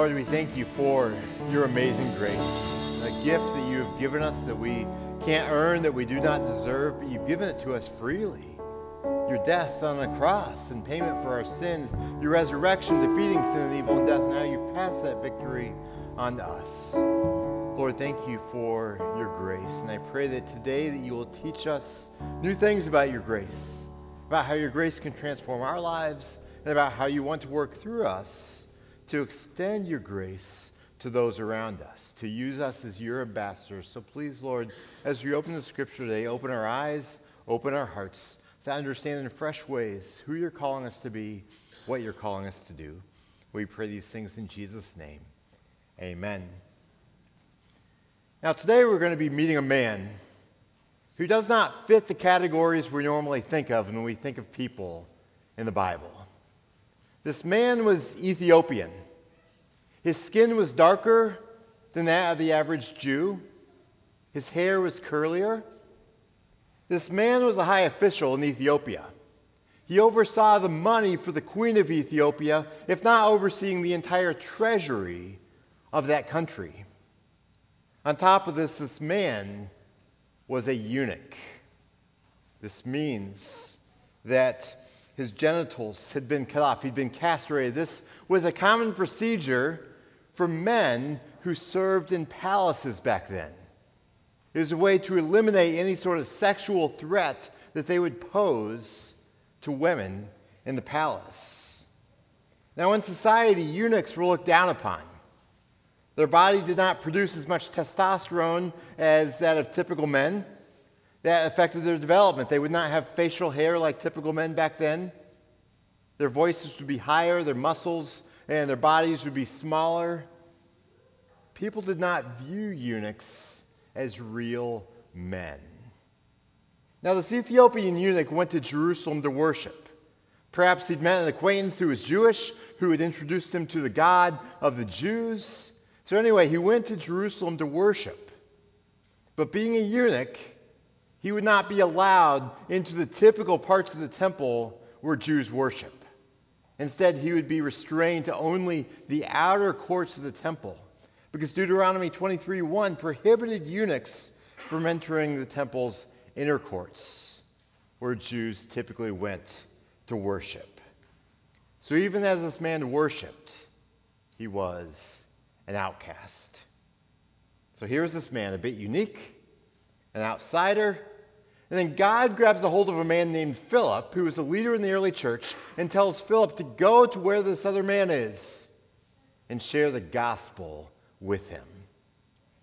Lord, we thank you for your amazing grace, a gift that you have given us that we can't earn, that we do not deserve, but you've given it to us freely. Your death on the cross and payment for our sins, your resurrection defeating sin and evil and death. Now you've passed that victory on us. Lord, thank you for your grace. And I pray that today that you will teach us new things about your grace, about how your grace can transform our lives, and about how you want to work through us to extend your grace to those around us, to use us as your ambassadors. So please, Lord, as we open the scripture today, open our eyes, open our hearts to understand in fresh ways who you're calling us to be, what you're calling us to do. We pray these things in Jesus' name. Amen. Now, today we're going to be meeting a man who does not fit the categories we normally think of when we think of people in the Bible. This man was Ethiopian. His skin was darker than that of the average Jew. His hair was curlier. This man was a high official in Ethiopia. He oversaw the money for the queen of Ethiopia, if not overseeing the entire treasury of that country. On top of this, this man was a eunuch. This means that his genitals had been cut off, he'd been castrated. This was a common procedure for men who served in palaces back then. It was a way to eliminate any sort of sexual threat that they would pose to women in the palace. Now, in society, eunuchs were looked down upon. Their body did not produce as much testosterone as that of typical men that affected their development. They would not have facial hair like typical men back then. Their voices would be higher, their muscles and their bodies would be smaller. People did not view eunuchs as real men. Now, this Ethiopian eunuch went to Jerusalem to worship. Perhaps he'd met an acquaintance who was Jewish, who had introduced him to the God of the Jews. So, anyway, he went to Jerusalem to worship. But being a eunuch, he would not be allowed into the typical parts of the temple where Jews worship. Instead, he would be restrained to only the outer courts of the temple, because Deuteronomy 23:1 prohibited eunuchs from entering the temple's inner courts, where Jews typically went to worship. So even as this man worshiped, he was an outcast. So here's this man, a bit unique, an outsider. And then God grabs a hold of a man named Philip, who was a leader in the early church, and tells Philip to go to where this other man is and share the gospel with him.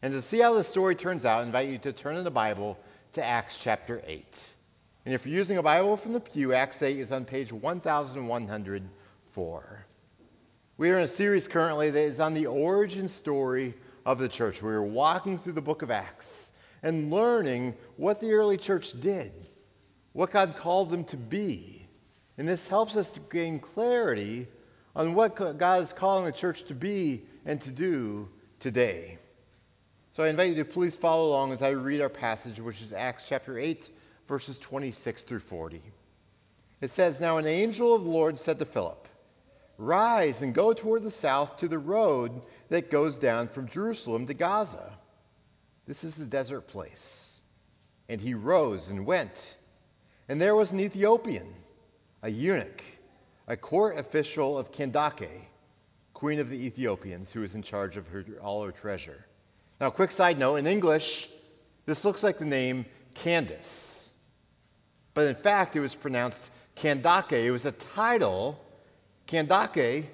And to see how the story turns out, I invite you to turn in the Bible to Acts chapter 8. And if you're using a Bible from the pew, Acts 8 is on page 1104. We are in a series currently that is on the origin story of the church. We are walking through the book of Acts and learning what the early church did, what God called them to be. And this helps us to gain clarity on what God is calling the church to be and to do today. So I invite you to please follow along as I read our passage, which is Acts chapter 8, verses 26 through 40. It says, Now an angel of the Lord said to Philip, Rise and go toward the south to the road that goes down from Jerusalem to Gaza. This is a desert place. And he rose and went. And there was an Ethiopian, a eunuch, a court official of Kandake, queen of the Ethiopians, who was in charge of her, all her treasure. Now, quick side note in English, this looks like the name Candace. But in fact, it was pronounced Kandake. It was a title. Kandake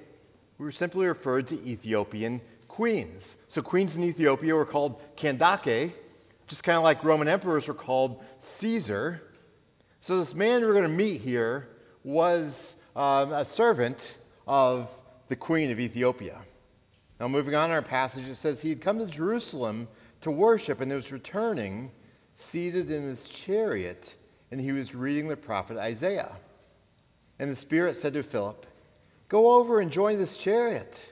we were simply referred to Ethiopian queens. So queens in Ethiopia were called Kandake, just kind of like Roman emperors were called Caesar. So this man we're going to meet here was um, a servant of the queen of Ethiopia. Now, moving on in our passage, it says he had come to Jerusalem to worship and was returning seated in his chariot and he was reading the prophet Isaiah. And the Spirit said to Philip, Go over and join this chariot.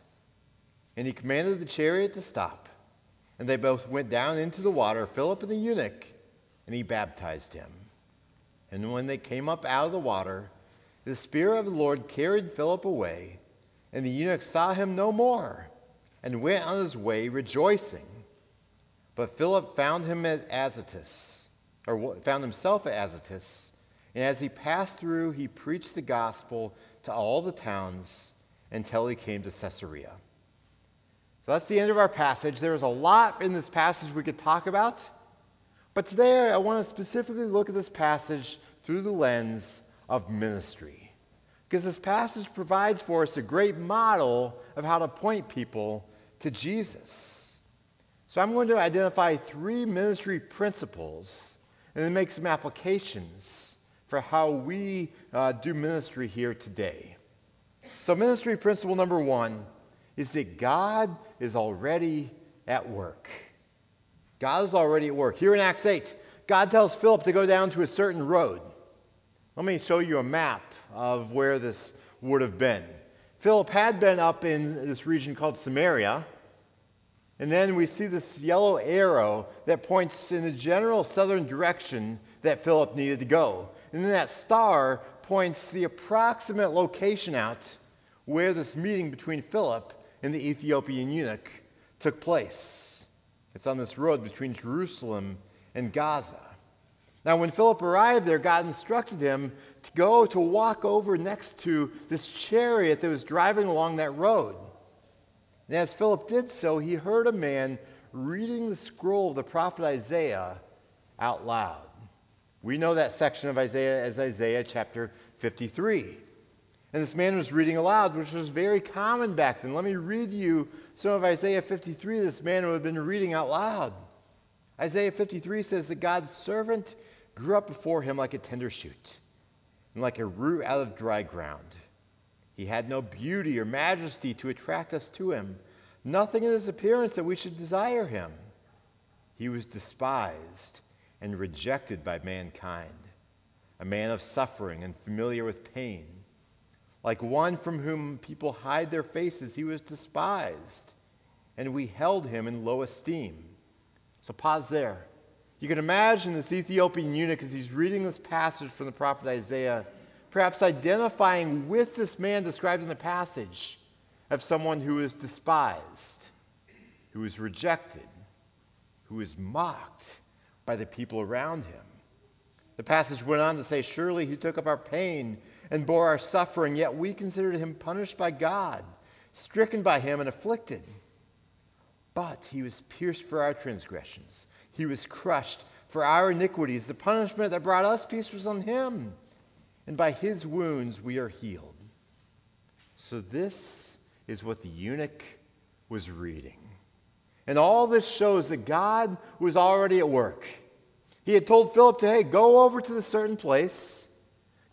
And he commanded the chariot to stop. And they both went down into the water, Philip and the eunuch, and he baptized him. And when they came up out of the water, the Spirit of the Lord carried Philip away, and the eunuch saw him no more, and went on his way rejoicing. But Philip found him at Azotus, or found himself at Azotus, and as he passed through, he preached the gospel to all the towns until he came to Caesarea. That's the end of our passage. There's a lot in this passage we could talk about, but today I want to specifically look at this passage through the lens of ministry. Because this passage provides for us a great model of how to point people to Jesus. So I'm going to identify three ministry principles and then make some applications for how we uh, do ministry here today. So, ministry principle number one is that God is already at work. God is already at work. Here in Acts 8, God tells Philip to go down to a certain road. Let me show you a map of where this would have been. Philip had been up in this region called Samaria. And then we see this yellow arrow that points in the general southern direction that Philip needed to go. And then that star points the approximate location out where this meeting between Philip and the Ethiopian eunuch took place. It's on this road between Jerusalem and Gaza. Now, when Philip arrived there, God instructed him to go to walk over next to this chariot that was driving along that road. And as Philip did so, he heard a man reading the scroll of the prophet Isaiah out loud. We know that section of Isaiah as Isaiah chapter 53. And this man was reading aloud, which was very common back then. Let me read you some of Isaiah 53. This man would have been reading out loud. Isaiah 53 says that God's servant grew up before him like a tender shoot and like a root out of dry ground. He had no beauty or majesty to attract us to him, nothing in his appearance that we should desire him. He was despised and rejected by mankind, a man of suffering and familiar with pain. Like one from whom people hide their faces, he was despised, and we held him in low esteem. So pause there. You can imagine this Ethiopian eunuch as he's reading this passage from the prophet Isaiah, perhaps identifying with this man described in the passage of someone who is despised, who is rejected, who is mocked by the people around him. The passage went on to say, Surely he took up our pain and bore our suffering, yet we considered him punished by God, stricken by him, and afflicted. But he was pierced for our transgressions he was crushed for our iniquities. The punishment that brought us peace was on him. And by his wounds we are healed. So, this is what the eunuch was reading. And all this shows that God was already at work. He had told Philip to, hey, go over to this certain place,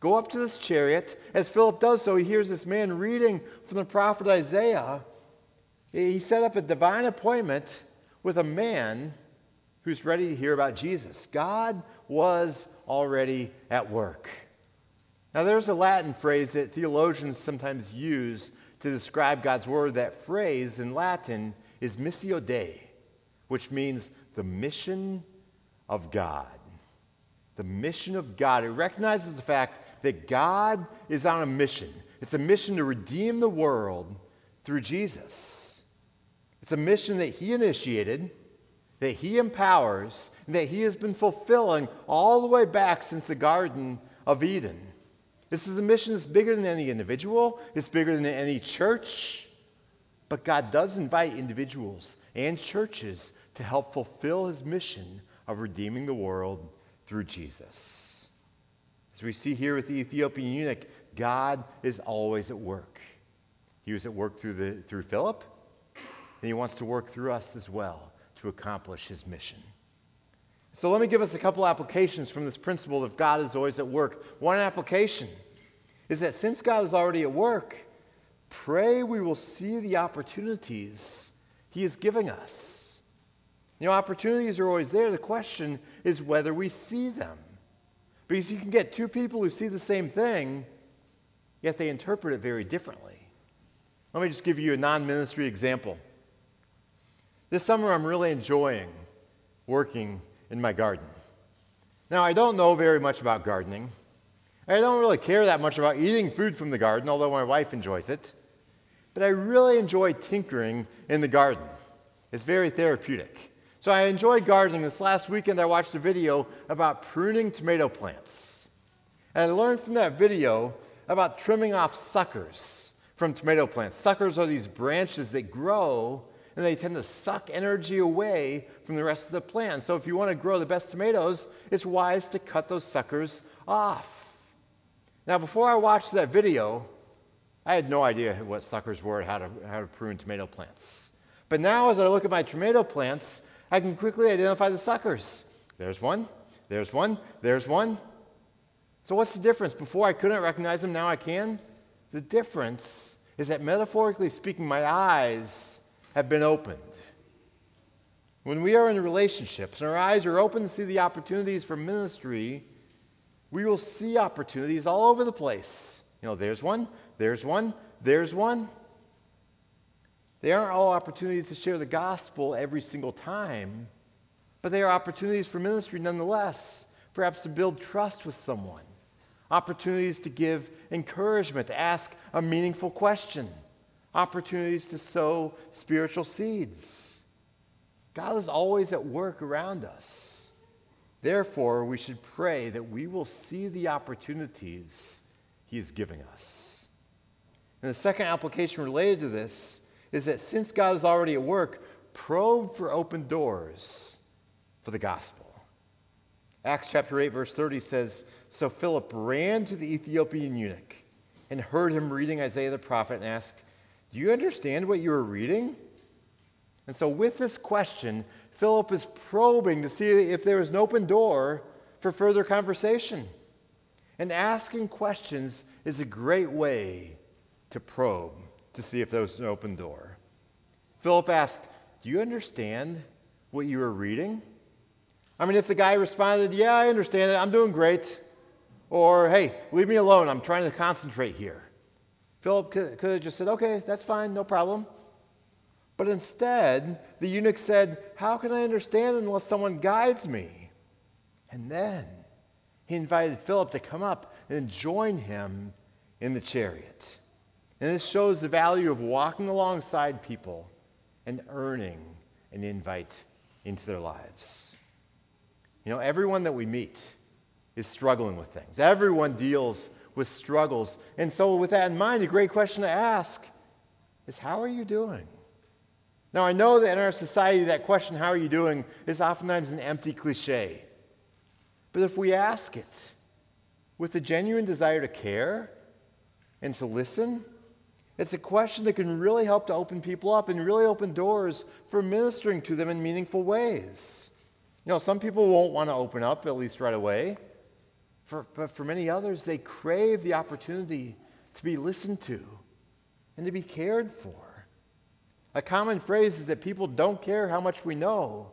go up to this chariot. As Philip does so, he hears this man reading from the prophet Isaiah. He set up a divine appointment with a man who's ready to hear about Jesus. God was already at work. Now, there's a Latin phrase that theologians sometimes use to describe God's word. That phrase in Latin is missio Dei, which means the mission of God. The mission of God. It recognizes the fact that God is on a mission. It's a mission to redeem the world through Jesus. It's a mission that He initiated that He empowers, and that He has been fulfilling all the way back since the Garden of Eden. This is a mission that's bigger than any individual, it's bigger than any church. But God does invite individuals and churches to help fulfill his mission of redeeming the world through Jesus. As we see here with the Ethiopian eunuch, God is always at work. He was at work through, the, through Philip, and he wants to work through us as well to accomplish his mission. So let me give us a couple applications from this principle of God is always at work. One application is that since God is already at work, pray we will see the opportunities he is giving us. You know, opportunities are always there. The question is whether we see them. Because you can get two people who see the same thing, yet they interpret it very differently. Let me just give you a non ministry example. This summer, I'm really enjoying working in my garden. Now, I don't know very much about gardening. I don't really care that much about eating food from the garden, although my wife enjoys it. But I really enjoy tinkering in the garden. It's very therapeutic. So I enjoy gardening. This last weekend, I watched a video about pruning tomato plants. And I learned from that video about trimming off suckers from tomato plants. Suckers are these branches that grow and they tend to suck energy away from the rest of the plant. So if you want to grow the best tomatoes, it's wise to cut those suckers off. Now, before I watched that video, I had no idea what suckers were how to, how to prune tomato plants. But now, as I look at my tomato plants, I can quickly identify the suckers. There's one, there's one, there's one. So, what's the difference? Before I couldn't recognize them, now I can? The difference is that metaphorically speaking, my eyes have been opened. When we are in relationships and our eyes are open to see the opportunities for ministry, we will see opportunities all over the place. You know, there's one, there's one, there's one. They aren't all opportunities to share the gospel every single time, but they are opportunities for ministry nonetheless. Perhaps to build trust with someone, opportunities to give encouragement, to ask a meaningful question opportunities to sow spiritual seeds. God is always at work around us. Therefore, we should pray that we will see the opportunities He is giving us. And the second application related to this is that since God is already at work, probe for open doors for the gospel. Acts chapter 8, verse 30 says So Philip ran to the Ethiopian eunuch and heard him reading Isaiah the prophet and asked, do you understand what you are reading? And so, with this question, Philip is probing to see if there is an open door for further conversation. And asking questions is a great way to probe to see if there's an open door. Philip asked, Do you understand what you are reading? I mean, if the guy responded, Yeah, I understand it, I'm doing great. Or, Hey, leave me alone, I'm trying to concentrate here. Philip could, could have just said, okay, that's fine, no problem. But instead, the eunuch said, How can I understand unless someone guides me? And then he invited Philip to come up and join him in the chariot. And this shows the value of walking alongside people and earning an invite into their lives. You know, everyone that we meet is struggling with things, everyone deals with struggles. And so, with that in mind, a great question to ask is how are you doing? Now, I know that in our society, that question, how are you doing, is oftentimes an empty cliche. But if we ask it with a genuine desire to care and to listen, it's a question that can really help to open people up and really open doors for ministering to them in meaningful ways. You know, some people won't want to open up, at least right away. For, but for many others, they crave the opportunity to be listened to and to be cared for. A common phrase is that people don't care how much we know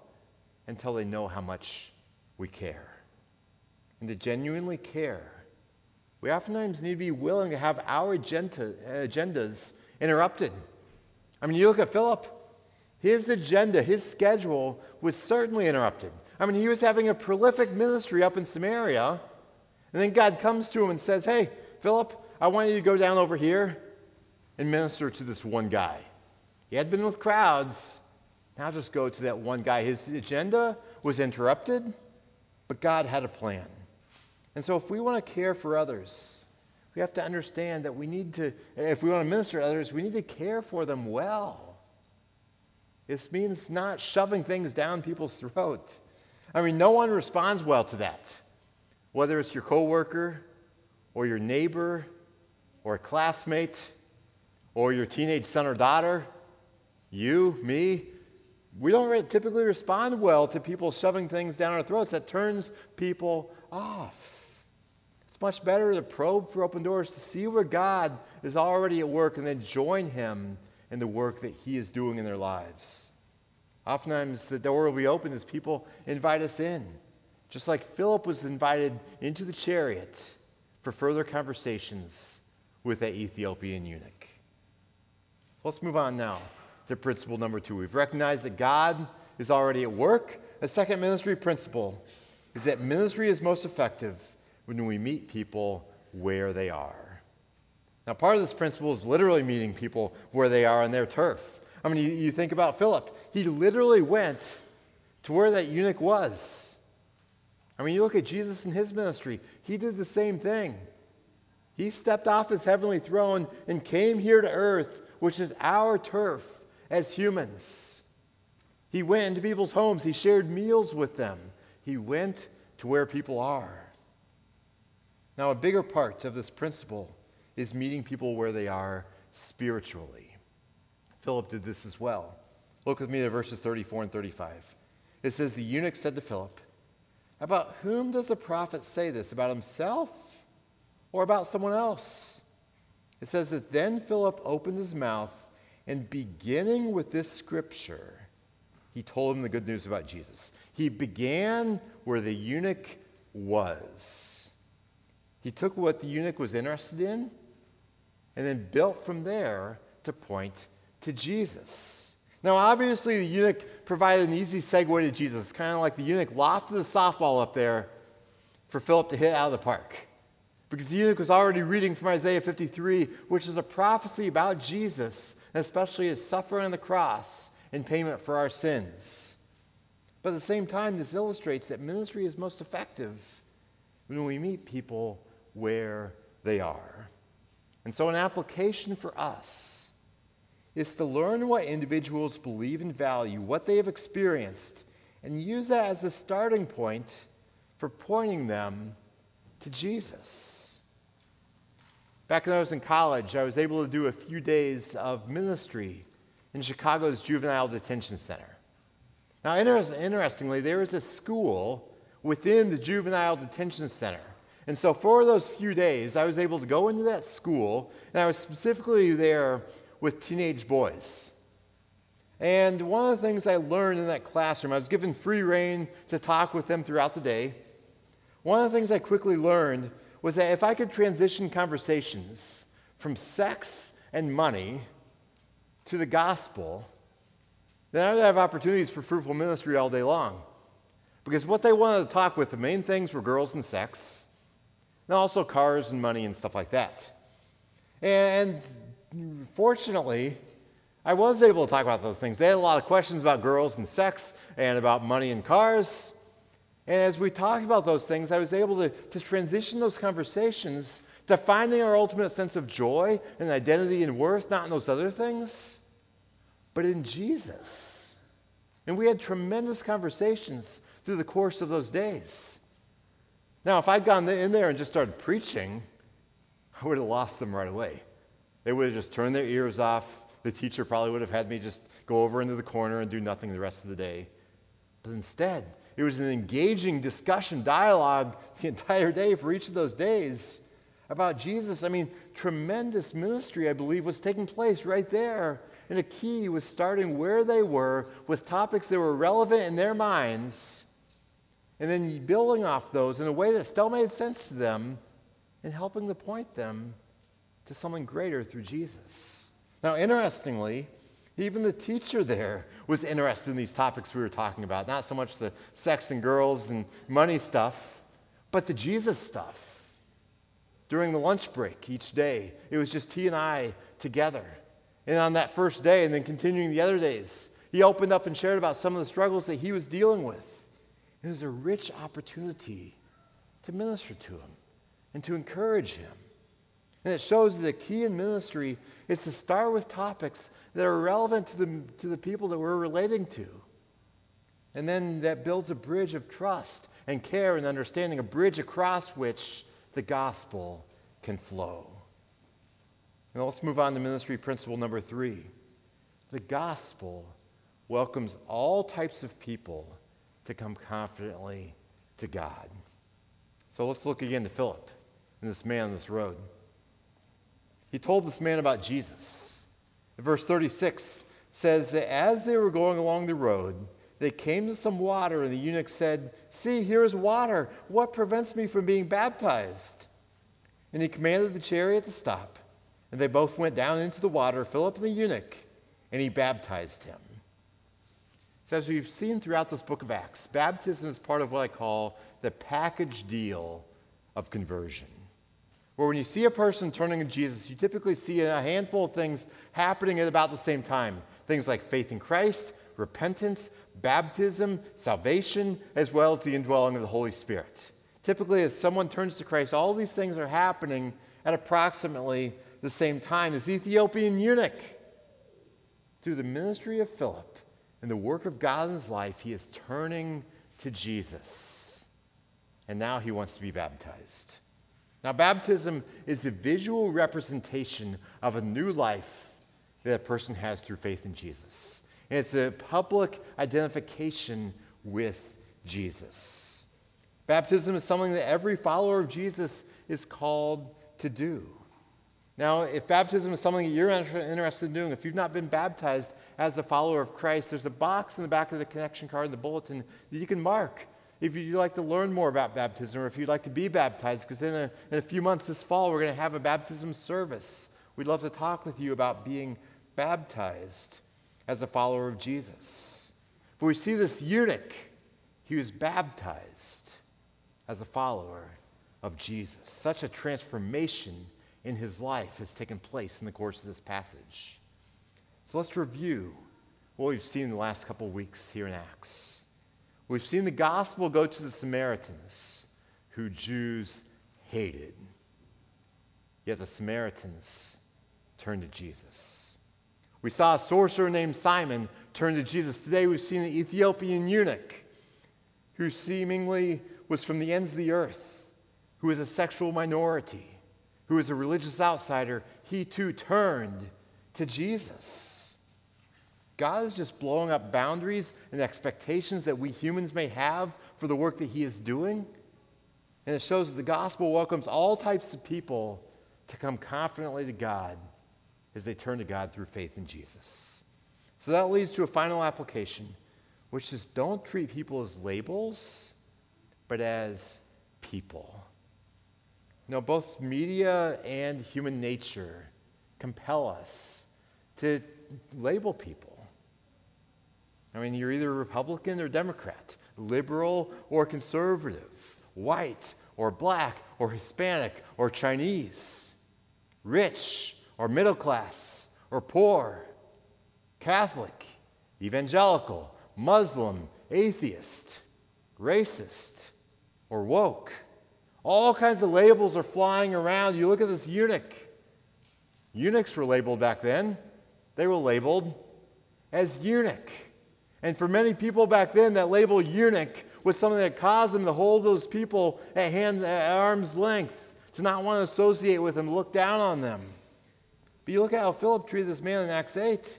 until they know how much we care. And to genuinely care, we oftentimes need to be willing to have our agenda, agendas interrupted. I mean, you look at Philip, his agenda, his schedule was certainly interrupted. I mean, he was having a prolific ministry up in Samaria and then God comes to him and says, Hey, Philip, I want you to go down over here and minister to this one guy. He had been with crowds. Now just go to that one guy. His agenda was interrupted, but God had a plan. And so if we want to care for others, we have to understand that we need to, if we want to minister to others, we need to care for them well. This means not shoving things down people's throats. I mean, no one responds well to that. Whether it's your coworker or your neighbor or a classmate or your teenage son or daughter, you, me, we don't typically respond well to people shoving things down our throats. That turns people off. Much better to probe for open doors to see where God is already at work and then join Him in the work that He is doing in their lives. Oftentimes, the door will be open as people invite us in, just like Philip was invited into the chariot for further conversations with that Ethiopian eunuch. So let's move on now to principle number two. We've recognized that God is already at work. A second ministry principle is that ministry is most effective when we meet people where they are. Now, part of this principle is literally meeting people where they are on their turf. I mean, you, you think about Philip. He literally went to where that eunuch was. I mean, you look at Jesus and his ministry, he did the same thing. He stepped off his heavenly throne and came here to earth, which is our turf as humans. He went into people's homes, he shared meals with them, he went to where people are. Now, a bigger part of this principle is meeting people where they are spiritually. Philip did this as well. Look with me at verses 34 and 35. It says, The eunuch said to Philip, About whom does the prophet say this? About himself or about someone else? It says that then Philip opened his mouth and beginning with this scripture, he told him the good news about Jesus. He began where the eunuch was. He took what the eunuch was interested in and then built from there to point to Jesus. Now, obviously, the eunuch provided an easy segue to Jesus, kind of like the eunuch lofted the softball up there for Philip to hit out of the park. Because the eunuch was already reading from Isaiah 53, which is a prophecy about Jesus, especially his suffering on the cross in payment for our sins. But at the same time, this illustrates that ministry is most effective when we meet people where they are. And so, an application for us is to learn what individuals believe and value, what they have experienced, and use that as a starting point for pointing them to Jesus. Back when I was in college, I was able to do a few days of ministry in Chicago's Juvenile Detention Center. Now, interestingly, there is a school within the Juvenile Detention Center and so for those few days, I was able to go into that school, and I was specifically there with teenage boys. And one of the things I learned in that classroom, I was given free reign to talk with them throughout the day. One of the things I quickly learned was that if I could transition conversations from sex and money to the gospel, then I would have opportunities for fruitful ministry all day long. Because what they wanted to talk with, the main things were girls and sex and also cars and money and stuff like that. And fortunately, I was able to talk about those things. They had a lot of questions about girls and sex and about money and cars. And as we talked about those things, I was able to, to transition those conversations to finding our ultimate sense of joy and identity and worth, not in those other things, but in Jesus. And we had tremendous conversations through the course of those days. Now, if I'd gone in there and just started preaching, I would have lost them right away. They would have just turned their ears off. The teacher probably would have had me just go over into the corner and do nothing the rest of the day. But instead, it was an engaging discussion, dialogue the entire day for each of those days about Jesus. I mean, tremendous ministry, I believe, was taking place right there. And a key was starting where they were with topics that were relevant in their minds and then building off those in a way that still made sense to them and helping to point them to something greater through Jesus. Now, interestingly, even the teacher there was interested in these topics we were talking about, not so much the sex and girls and money stuff, but the Jesus stuff. During the lunch break each day, it was just he and I together. And on that first day, and then continuing the other days, he opened up and shared about some of the struggles that he was dealing with. It was a rich opportunity to minister to him and to encourage him. And it shows that the key in ministry is to start with topics that are relevant to the, to the people that we're relating to. And then that builds a bridge of trust and care and understanding, a bridge across which the gospel can flow. Now let's move on to ministry principle number three. The gospel welcomes all types of people to come confidently to God. So let's look again to Philip and this man on this road. He told this man about Jesus. Verse 36 says that as they were going along the road, they came to some water, and the eunuch said, See, here is water. What prevents me from being baptized? And he commanded the chariot to stop. And they both went down into the water, Philip and the eunuch, and he baptized him. So, as we've seen throughout this book of Acts, baptism is part of what I call the package deal of conversion. Where when you see a person turning to Jesus, you typically see a handful of things happening at about the same time. Things like faith in Christ, repentance, baptism, salvation, as well as the indwelling of the Holy Spirit. Typically, as someone turns to Christ, all these things are happening at approximately the same time. This Ethiopian eunuch, through the ministry of Philip and the work of God in his life, he is turning to Jesus. And now he wants to be baptized. Now, baptism is a visual representation of a new life that a person has through faith in Jesus. And it's a public identification with Jesus. Baptism is something that every follower of Jesus is called to do. Now, if baptism is something that you're interested in doing, if you've not been baptized as a follower of Christ, there's a box in the back of the connection card in the bulletin that you can mark if you'd like to learn more about baptism or if you'd like to be baptized, because in a, in a few months this fall, we're going to have a baptism service. We'd love to talk with you about being baptized as a follower of Jesus. But we see this eunuch, he was baptized as a follower of Jesus. Such a transformation in his life has taken place in the course of this passage. So let's review what we've seen in the last couple weeks here in Acts. We've seen the gospel go to the Samaritans, who Jews hated. Yet the Samaritans turned to Jesus. We saw a sorcerer named Simon turn to Jesus. Today we've seen an Ethiopian eunuch who seemingly was from the ends of the earth, who is a sexual minority, who is a religious outsider. He too turned to Jesus. God is just blowing up boundaries and expectations that we humans may have for the work that He is doing. And it shows that the gospel welcomes all types of people to come confidently to God as they turn to God through faith in Jesus. So that leads to a final application, which is don't treat people as labels, but as people. You both media and human nature compel us to label people. I mean, you're either Republican or Democrat, liberal or conservative, white or black or Hispanic or Chinese, rich or middle class or poor, Catholic, evangelical, Muslim, atheist, racist, or woke. All kinds of labels are flying around. You look at this eunuch. Eunuchs were labeled back then. They were labeled as eunuch. And for many people back then, that label eunuch was something that caused them to hold those people at, hand, at arm's length, to not want to associate with them, look down on them. But you look at how Philip treated this man in Acts 8.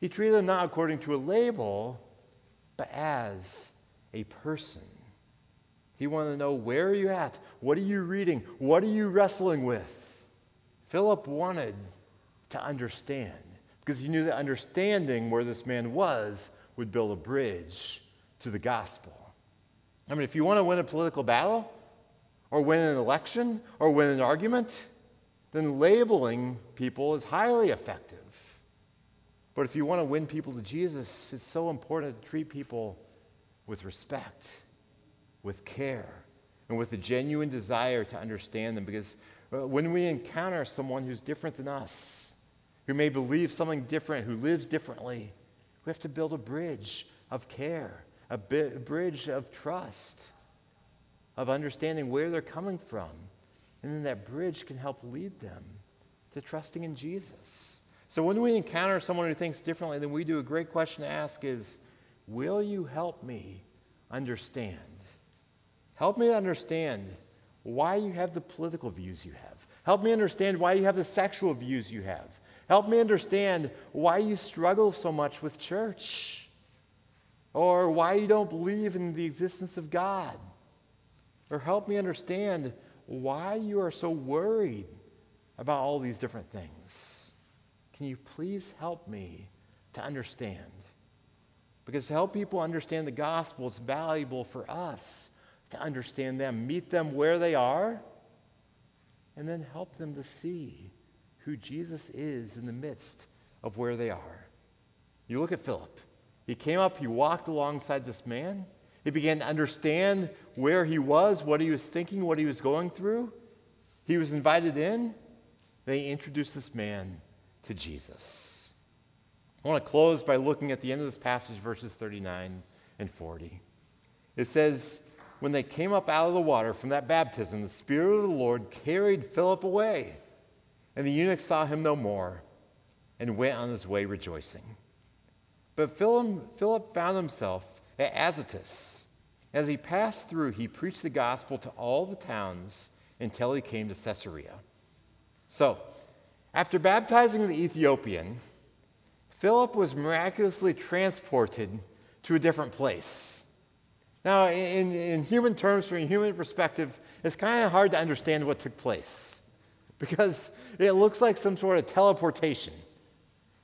He treated him not according to a label, but as a person. He wanted to know where are you at? What are you reading? What are you wrestling with? Philip wanted to understand because he knew that understanding where this man was would build a bridge to the gospel. I mean, if you want to win a political battle, or win an election, or win an argument, then labeling people is highly effective. But if you want to win people to Jesus, it's so important to treat people with respect, with care, and with a genuine desire to understand them. Because uh, when we encounter someone who's different than us, who may believe something different, who lives differently, we have to build a bridge of care, a, bridge of trust, of understanding where they're coming from And then that bridge can help lead them to trusting in Jesus. So when we encounter someone who thinks differently than we do, a great question to ask is Will you help me understand? Help me understand why you have the political views you have. Help me understand why you have the sexual views you have. Help me understand why you struggle so much with church or why you don't believe in the existence of God. Or help me understand why you are so worried about all these different things. Can you please help me to understand? Because to help people understand the gospel, it's valuable for us to understand them, meet them where they are, and then help them to see who Jesus is in the midst of where they are. You look at Philip. He came up, he walked alongside this man. He began to understand where he was, what he was thinking, what he was going through. He was invited in. They introduced this man to Jesus. I want to close by looking at the end of this passage, verses 39 and 40. It says, When they came up out of the water from that baptism, the Spirit of the Lord carried Philip away, and the eunuch saw him no more and went on his way rejoicing. But Philip found himself at Azotus. As he passed through, he preached the gospel to all the towns until he came to Caesarea. So, after baptizing the Ethiopian, Philip was miraculously transported to a different place. Now, in, in human terms, from a human perspective, it's kind of hard to understand what took place because it looks like some sort of teleportation.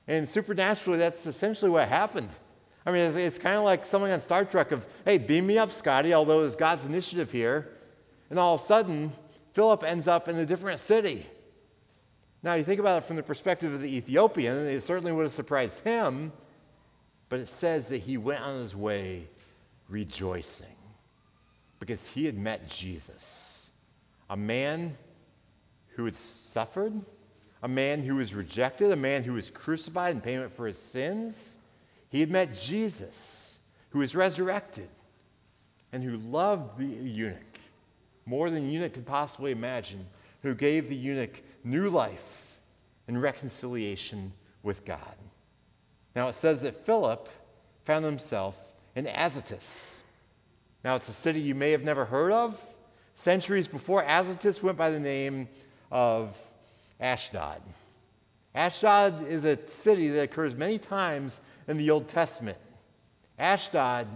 And supernaturally, that's essentially what happened. I mean, it's, it's kind of like something on Star Trek of, hey, beam me up, Scotty, although it's God's initiative here. And all of a sudden, Philip ends up in a different city. Now, you think about it from the perspective of the Ethiopian, it certainly would have surprised him, but it says that he went on his way rejoicing because he had met Jesus, a man who had suffered a man who was rejected, a man who was crucified in payment for his sins. He had met Jesus, who was resurrected and who loved the eunuch more than the eunuch could possibly imagine, who gave the eunuch new life and reconciliation with God. Now it says that Philip found himself in Azotus. Now it's a city you may have never heard of. Centuries before, Azotus went by the name of Ashdod. Ashdod is a city that occurs many times in the Old Testament. Ashdod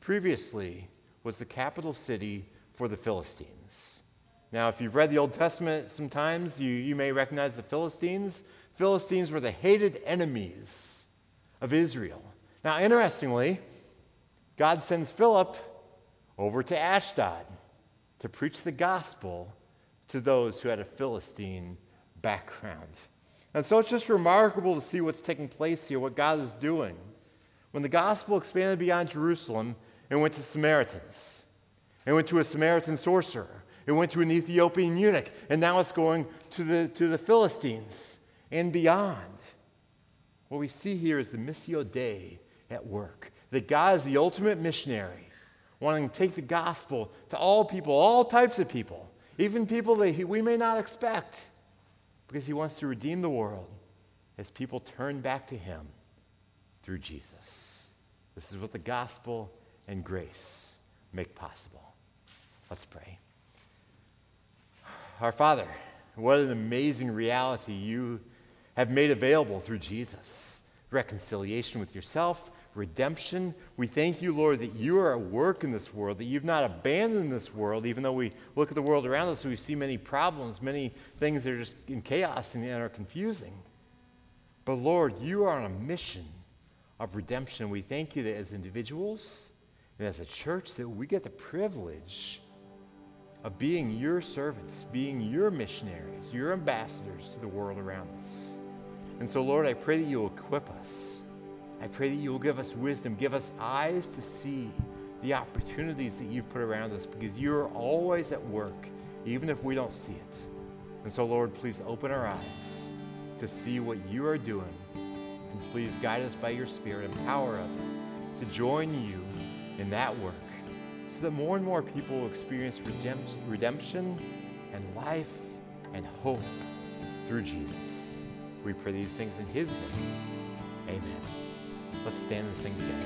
previously was the capital city for the Philistines. Now, if you've read the Old Testament sometimes, you, you may recognize the Philistines. Philistines were the hated enemies of Israel. Now, interestingly, God sends Philip over to Ashdod to preach the gospel to those who had a Philistine background. And so it's just remarkable to see what's taking place here, what God is doing. When the gospel expanded beyond Jerusalem, it went to Samaritans, it went to a Samaritan sorcerer, it went to an Ethiopian eunuch, and now it's going to the, to the Philistines and beyond. What we see here is the Missio Dei at work, that God is the ultimate missionary, wanting to take the gospel to all people, all types of people even people that he, we may not expect, because he wants to redeem the world as people turn back to him through Jesus. This is what the gospel and grace make possible. Let's pray. Our Father, what an amazing reality you have made available through Jesus reconciliation with yourself, redemption. We thank you, Lord, that you are at work in this world, that you've not abandoned this world, even though we look at the world around us, and we see many problems, many things that are just in chaos and are confusing. But Lord, you are on a mission of redemption. We thank you that as individuals and as a church that we get the privilege of being your servants, being your missionaries, your ambassadors to the world around us. And so, Lord, I pray that you'll equip us I pray that you will give us wisdom, give us eyes to see the opportunities that you've put around us because you're always at work, even if we don't see it. And so, Lord, please open our eyes to see what you are doing. And please guide us by your Spirit, empower us to join you in that work so that more and more people will experience redemption and life and hope through Jesus. We pray these things in his name. Amen. Let's stand and sing together.